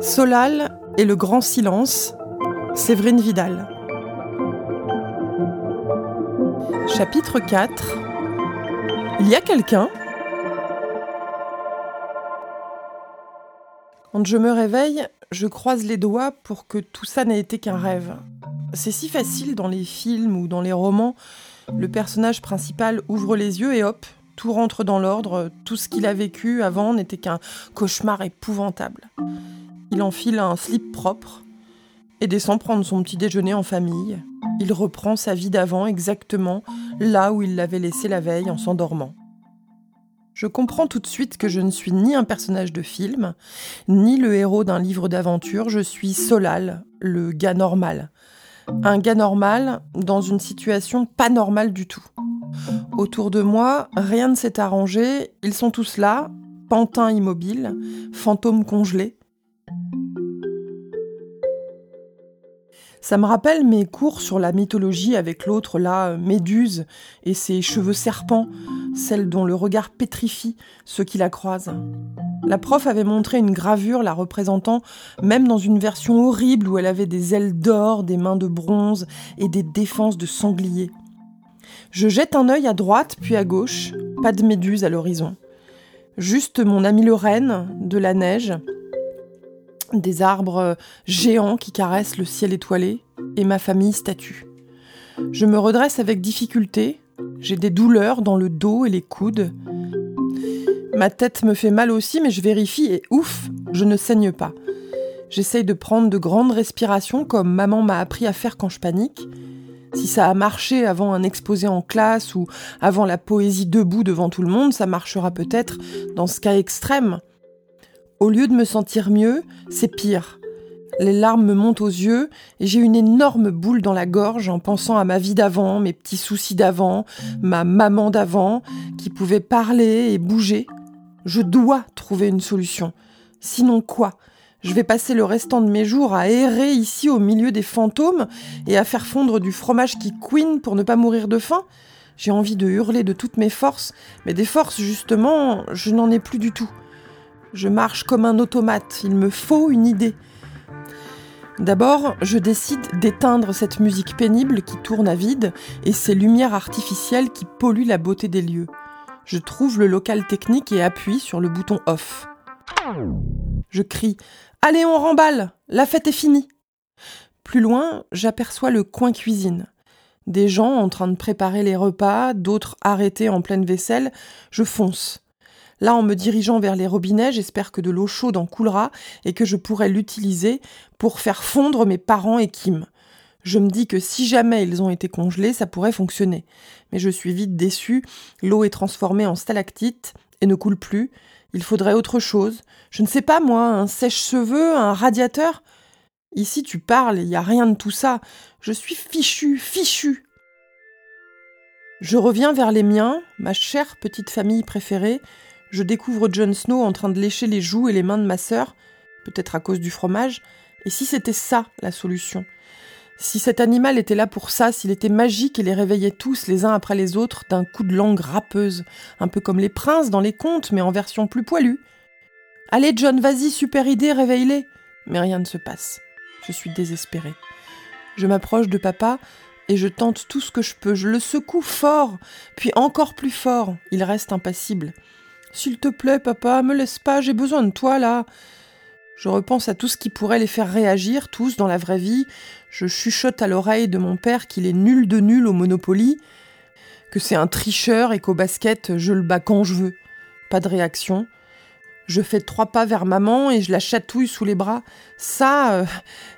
Solal et le grand silence, Séverine Vidal. Chapitre 4 Il y a quelqu'un? Quand je me réveille, je croise les doigts pour que tout ça n'ait été qu'un rêve. C'est si facile dans les films ou dans les romans. Le personnage principal ouvre les yeux et hop, tout rentre dans l'ordre. Tout ce qu'il a vécu avant n'était qu'un cauchemar épouvantable. Il enfile un slip propre et descend prendre son petit déjeuner en famille. Il reprend sa vie d'avant exactement là où il l'avait laissé la veille en s'endormant. Je comprends tout de suite que je ne suis ni un personnage de film, ni le héros d'un livre d'aventure, je suis Solal, le gars normal. Un gars normal dans une situation pas normale du tout. Autour de moi, rien ne s'est arrangé, ils sont tous là, pantins immobiles, fantômes congelés. Ça me rappelle mes cours sur la mythologie avec l'autre là, Méduse, et ses cheveux serpents, celle dont le regard pétrifie ceux qui la croisent. La prof avait montré une gravure la représentant, même dans une version horrible où elle avait des ailes d'or, des mains de bronze et des défenses de sanglier. Je jette un œil à droite puis à gauche, pas de méduse à l'horizon. Juste mon ami Lorraine, de la neige, des arbres géants qui caressent le ciel étoilé, et ma famille statue. Je me redresse avec difficulté, j'ai des douleurs dans le dos et les coudes. Ma tête me fait mal aussi, mais je vérifie et ouf, je ne saigne pas. J'essaye de prendre de grandes respirations comme maman m'a appris à faire quand je panique. Si ça a marché avant un exposé en classe ou avant la poésie debout devant tout le monde, ça marchera peut-être dans ce cas extrême. Au lieu de me sentir mieux, c'est pire. Les larmes me montent aux yeux et j'ai une énorme boule dans la gorge en pensant à ma vie d'avant, mes petits soucis d'avant, ma maman d'avant, qui pouvait parler et bouger. Je dois trouver une solution. Sinon quoi? Je vais passer le restant de mes jours à errer ici au milieu des fantômes et à faire fondre du fromage qui couine pour ne pas mourir de faim? J'ai envie de hurler de toutes mes forces, mais des forces justement, je n'en ai plus du tout. Je marche comme un automate, il me faut une idée. D'abord, je décide d'éteindre cette musique pénible qui tourne à vide et ces lumières artificielles qui polluent la beauté des lieux. Je trouve le local technique et appuie sur le bouton off. Je crie Allez, on remballe La fête est finie Plus loin, j'aperçois le coin cuisine. Des gens en train de préparer les repas, d'autres arrêtés en pleine vaisselle. Je fonce. Là, en me dirigeant vers les robinets, j'espère que de l'eau chaude en coulera et que je pourrai l'utiliser pour faire fondre mes parents et Kim. Je me dis que si jamais ils ont été congelés, ça pourrait fonctionner. Mais je suis vite déçue. L'eau est transformée en stalactite et ne coule plus. Il faudrait autre chose. Je ne sais pas, moi, un sèche-cheveux, un radiateur? Ici, tu parles, il n'y a rien de tout ça. Je suis fichu, fichu. Je reviens vers les miens, ma chère petite famille préférée, je découvre Jon Snow en train de lécher les joues et les mains de ma sœur, peut-être à cause du fromage. Et si c'était ça la solution? Si cet animal était là pour ça, s'il était magique et les réveillait tous les uns après les autres d'un coup de langue râpeuse, un peu comme les princes dans les contes, mais en version plus poilue Allez John, vas-y, super idée, réveille-les Mais rien ne se passe. Je suis désespérée. Je m'approche de papa et je tente tout ce que je peux. Je le secoue fort, puis encore plus fort. Il reste impassible. S'il te plaît, papa, me laisse pas, j'ai besoin de toi là. Je repense à tout ce qui pourrait les faire réagir, tous dans la vraie vie. Je chuchote à l'oreille de mon père qu'il est nul de nul au Monopoly, que c'est un tricheur et qu'au basket, je le bats quand je veux. Pas de réaction. Je fais trois pas vers maman et je la chatouille sous les bras. Ça, euh,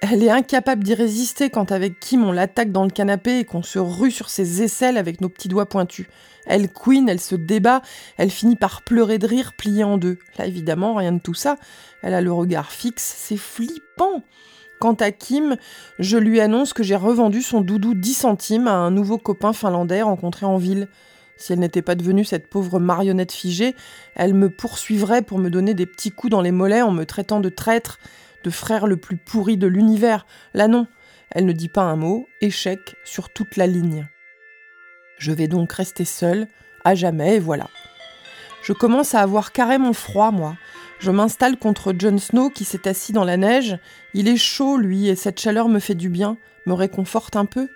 elle est incapable d'y résister quand avec Kim on l'attaque dans le canapé et qu'on se rue sur ses aisselles avec nos petits doigts pointus. Elle queen, elle se débat, elle finit par pleurer de rire pliée en deux. Là évidemment, rien de tout ça. Elle a le regard fixe, c'est flippant. Quant à Kim, je lui annonce que j'ai revendu son doudou 10 centimes à un nouveau copain finlandais rencontré en ville. Si elle n'était pas devenue cette pauvre marionnette figée, elle me poursuivrait pour me donner des petits coups dans les mollets en me traitant de traître, de frère le plus pourri de l'univers. Là non, elle ne dit pas un mot, échec sur toute la ligne. Je vais donc rester seule, à jamais, et voilà. Je commence à avoir carrément froid, moi. Je m'installe contre Jon Snow qui s'est assis dans la neige. Il est chaud, lui, et cette chaleur me fait du bien, me réconforte un peu.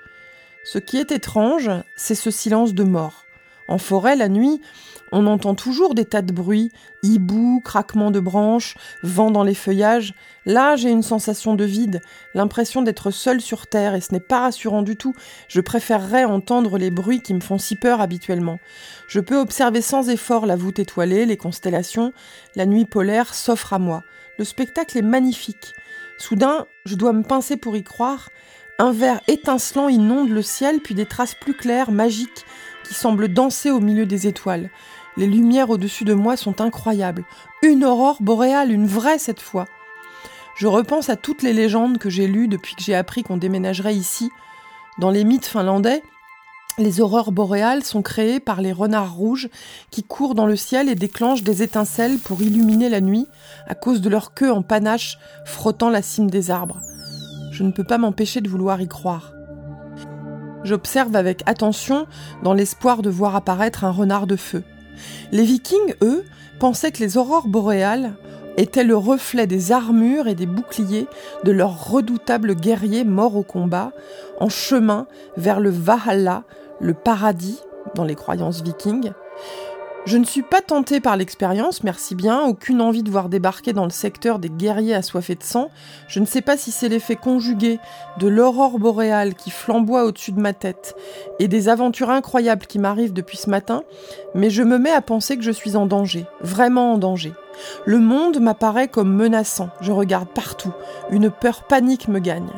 Ce qui est étrange, c'est ce silence de mort. En forêt, la nuit, on entend toujours des tas de bruits, hiboux, craquements de branches, vent dans les feuillages. Là, j'ai une sensation de vide, l'impression d'être seule sur Terre, et ce n'est pas rassurant du tout. Je préférerais entendre les bruits qui me font si peur habituellement. Je peux observer sans effort la voûte étoilée, les constellations. La nuit polaire s'offre à moi. Le spectacle est magnifique. Soudain, je dois me pincer pour y croire. Un verre étincelant inonde le ciel, puis des traces plus claires, magiques, qui semble danser au milieu des étoiles. Les lumières au-dessus de moi sont incroyables. Une aurore boréale, une vraie cette fois. Je repense à toutes les légendes que j'ai lues depuis que j'ai appris qu'on déménagerait ici. Dans les mythes finlandais, les aurores boréales sont créées par les renards rouges qui courent dans le ciel et déclenchent des étincelles pour illuminer la nuit à cause de leur queue en panache frottant la cime des arbres. Je ne peux pas m'empêcher de vouloir y croire. J'observe avec attention dans l'espoir de voir apparaître un renard de feu. Les vikings, eux, pensaient que les aurores boréales étaient le reflet des armures et des boucliers de leurs redoutables guerriers morts au combat, en chemin vers le Valhalla, le paradis dans les croyances vikings, je ne suis pas tentée par l'expérience, merci bien, aucune envie de voir débarquer dans le secteur des guerriers assoiffés de sang. Je ne sais pas si c'est l'effet conjugué de l'aurore boréale qui flamboie au-dessus de ma tête et des aventures incroyables qui m'arrivent depuis ce matin, mais je me mets à penser que je suis en danger, vraiment en danger. Le monde m'apparaît comme menaçant, je regarde partout, une peur panique me gagne.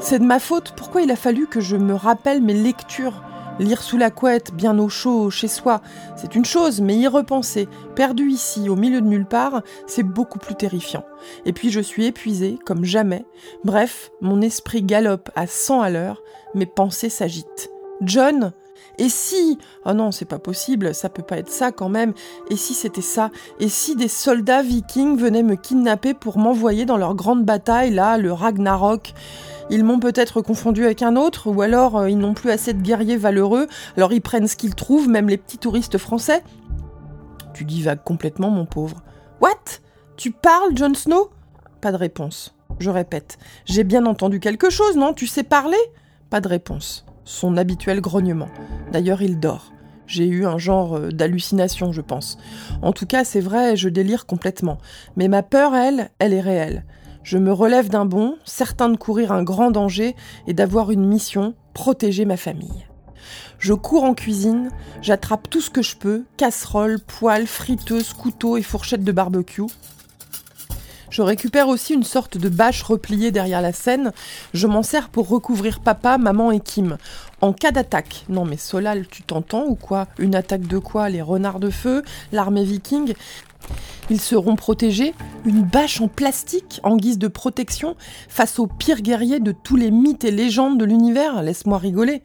C'est de ma faute, pourquoi il a fallu que je me rappelle mes lectures Lire sous la couette, bien au chaud, chez soi, c'est une chose, mais y repenser, perdu ici, au milieu de nulle part, c'est beaucoup plus terrifiant. Et puis je suis épuisée, comme jamais. Bref, mon esprit galope à 100 à l'heure, mes pensées s'agitent. John et si? Oh non, c'est pas possible, ça peut pas être ça quand même. Et si c'était ça? Et si des soldats vikings venaient me kidnapper pour m'envoyer dans leur grande bataille, là, le Ragnarok? Ils m'ont peut-être confondu avec un autre, ou alors euh, ils n'ont plus assez de guerriers valeureux, alors ils prennent ce qu'ils trouvent, même les petits touristes français. Tu divagues complètement, mon pauvre. What? Tu parles, Jon Snow? Pas de réponse. Je répète. J'ai bien entendu quelque chose, non? Tu sais parler? Pas de réponse. Son habituel grognement. D'ailleurs, il dort. J'ai eu un genre euh, d'hallucination, je pense. En tout cas, c'est vrai, je délire complètement. Mais ma peur, elle, elle est réelle. Je me relève d'un bond, certain de courir un grand danger et d'avoir une mission, protéger ma famille. Je cours en cuisine, j'attrape tout ce que je peux, casseroles, poêles, friteuses, couteaux et fourchettes de barbecue. Je récupère aussi une sorte de bâche repliée derrière la scène. Je m'en sers pour recouvrir papa, maman et Kim. En cas d'attaque. Non mais Solal, tu t'entends ou quoi? Une attaque de quoi? Les renards de feu? L'armée viking? Ils seront protégés, une bâche en plastique en guise de protection face aux pires guerriers de tous les mythes et légendes de l'univers. Laisse-moi rigoler.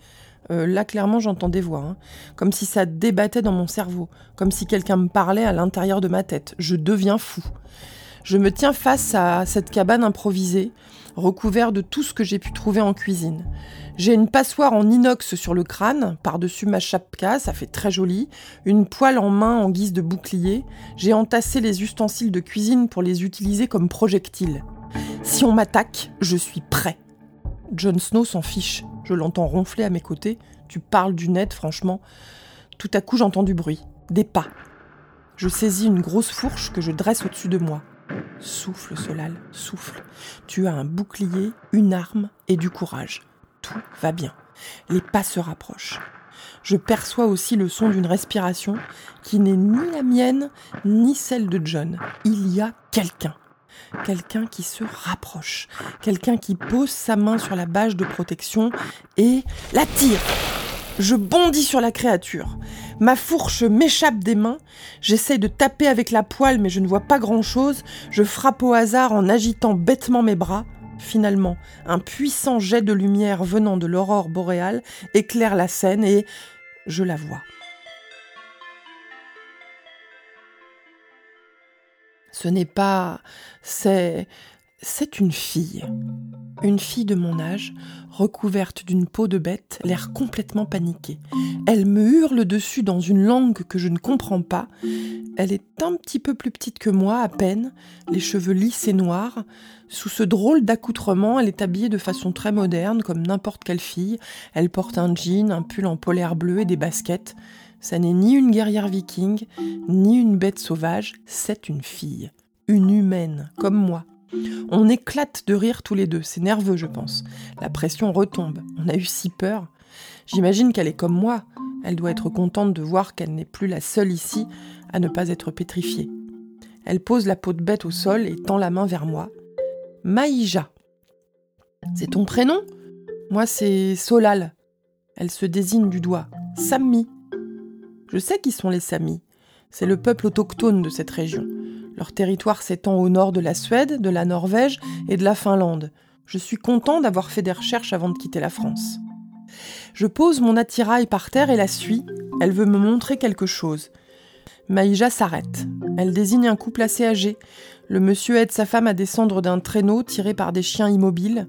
Euh, là, clairement, j'entends des voix, hein. comme si ça débattait dans mon cerveau, comme si quelqu'un me parlait à l'intérieur de ma tête. Je deviens fou. Je me tiens face à cette cabane improvisée, recouverte de tout ce que j'ai pu trouver en cuisine. J'ai une passoire en inox sur le crâne, par-dessus ma chapka, ça fait très joli, une poêle en main en guise de bouclier. J'ai entassé les ustensiles de cuisine pour les utiliser comme projectiles. Si on m'attaque, je suis prêt. Jon Snow s'en fiche. Je l'entends ronfler à mes côtés. Tu parles du net, franchement. Tout à coup, j'entends du bruit. Des pas. Je saisis une grosse fourche que je dresse au-dessus de moi. Souffle, Solal, souffle. Tu as un bouclier, une arme et du courage tout va bien. Les pas se rapprochent. Je perçois aussi le son d'une respiration qui n'est ni la mienne ni celle de John. Il y a quelqu'un. Quelqu'un qui se rapproche. Quelqu'un qui pose sa main sur la bâche de protection et la tire. Je bondis sur la créature. Ma fourche m'échappe des mains. J'essaye de taper avec la poêle, mais je ne vois pas grand-chose. Je frappe au hasard en agitant bêtement mes bras. Finalement, un puissant jet de lumière venant de l'aurore boréale éclaire la scène et je la vois. Ce n'est pas, c'est C'est une fille. Une fille de mon âge, recouverte d'une peau de bête, l'air complètement paniquée. Elle me hurle dessus dans une langue que je ne comprends pas. Elle est un petit peu plus petite que moi, à peine, les cheveux lisses et noirs. Sous ce drôle d'accoutrement, elle est habillée de façon très moderne, comme n'importe quelle fille. Elle porte un jean, un pull en polaire bleu et des baskets. Ça n'est ni une guerrière viking, ni une bête sauvage, c'est une fille. Une humaine, comme moi. On éclate de rire tous les deux, c'est nerveux je pense. La pression retombe, on a eu si peur. J'imagine qu'elle est comme moi, elle doit être contente de voir qu'elle n'est plus la seule ici à ne pas être pétrifiée. Elle pose la peau de bête au sol et tend la main vers moi. Maïja. C'est ton prénom? Moi c'est Solal. Elle se désigne du doigt. Sami. Je sais qui sont les Samis. C'est le peuple autochtone de cette région. Leur territoire s'étend au nord de la Suède, de la Norvège et de la Finlande. Je suis content d'avoir fait des recherches avant de quitter la France. Je pose mon attirail par terre et la suis. Elle veut me montrer quelque chose. Maïja s'arrête. Elle désigne un couple assez âgé. Le monsieur aide sa femme à descendre d'un traîneau tiré par des chiens immobiles.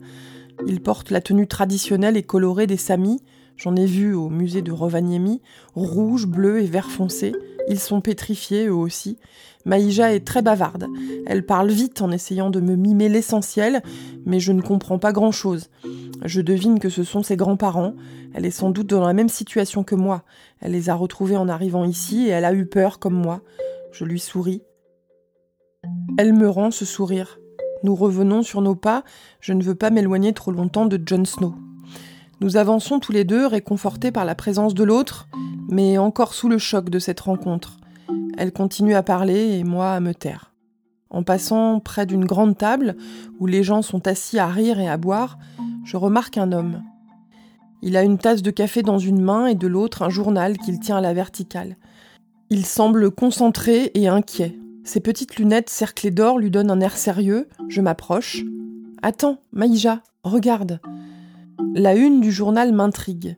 Il porte la tenue traditionnelle et colorée des Samis. J'en ai vu au musée de Rovaniemi, rouge, bleu et vert foncé. Ils sont pétrifiés eux aussi. Maïja est très bavarde. Elle parle vite en essayant de me mimer l'essentiel, mais je ne comprends pas grand-chose. Je devine que ce sont ses grands-parents. Elle est sans doute dans la même situation que moi. Elle les a retrouvés en arrivant ici et elle a eu peur comme moi. Je lui souris. Elle me rend ce sourire. Nous revenons sur nos pas. Je ne veux pas m'éloigner trop longtemps de Jon Snow. Nous avançons tous les deux, réconfortés par la présence de l'autre, mais encore sous le choc de cette rencontre. Elle continue à parler et moi à me taire. En passant près d'une grande table où les gens sont assis à rire et à boire, je remarque un homme. Il a une tasse de café dans une main et de l'autre un journal qu'il tient à la verticale. Il semble concentré et inquiet. Ses petites lunettes cerclées d'or lui donnent un air sérieux. Je m'approche. Attends, Maïja, regarde. La une du journal m'intrigue.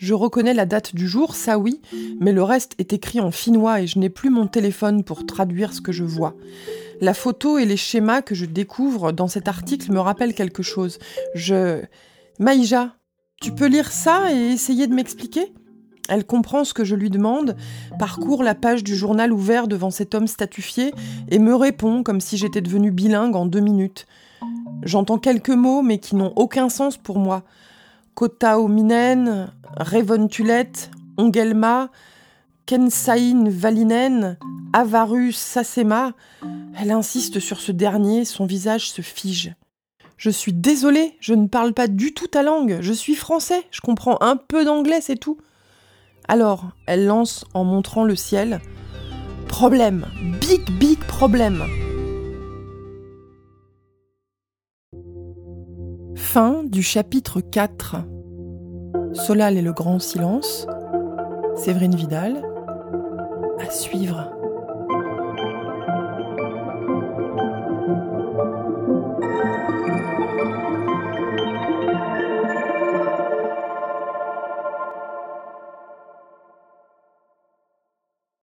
Je reconnais la date du jour, ça oui, mais le reste est écrit en finnois et je n'ai plus mon téléphone pour traduire ce que je vois. La photo et les schémas que je découvre dans cet article me rappellent quelque chose. Je... Maïja, tu peux lire ça et essayer de m'expliquer? Elle comprend ce que je lui demande, parcourt la page du journal ouvert devant cet homme statufié et me répond comme si j'étais devenue bilingue en deux minutes. J'entends quelques mots mais qui n'ont aucun sens pour moi. Kotaominen, Revontulet, Ongelma, Kensain Valinen, Avarus Sasema. Elle insiste sur ce dernier, son visage se fige. Je suis désolée, je ne parle pas du tout ta langue, je suis français, je comprends un peu d'anglais, c'est tout. Alors, elle lance en montrant le ciel. Problème, big big problème. Fin du chapitre 4. Solal et le grand silence. Séverine Vidal. À suivre.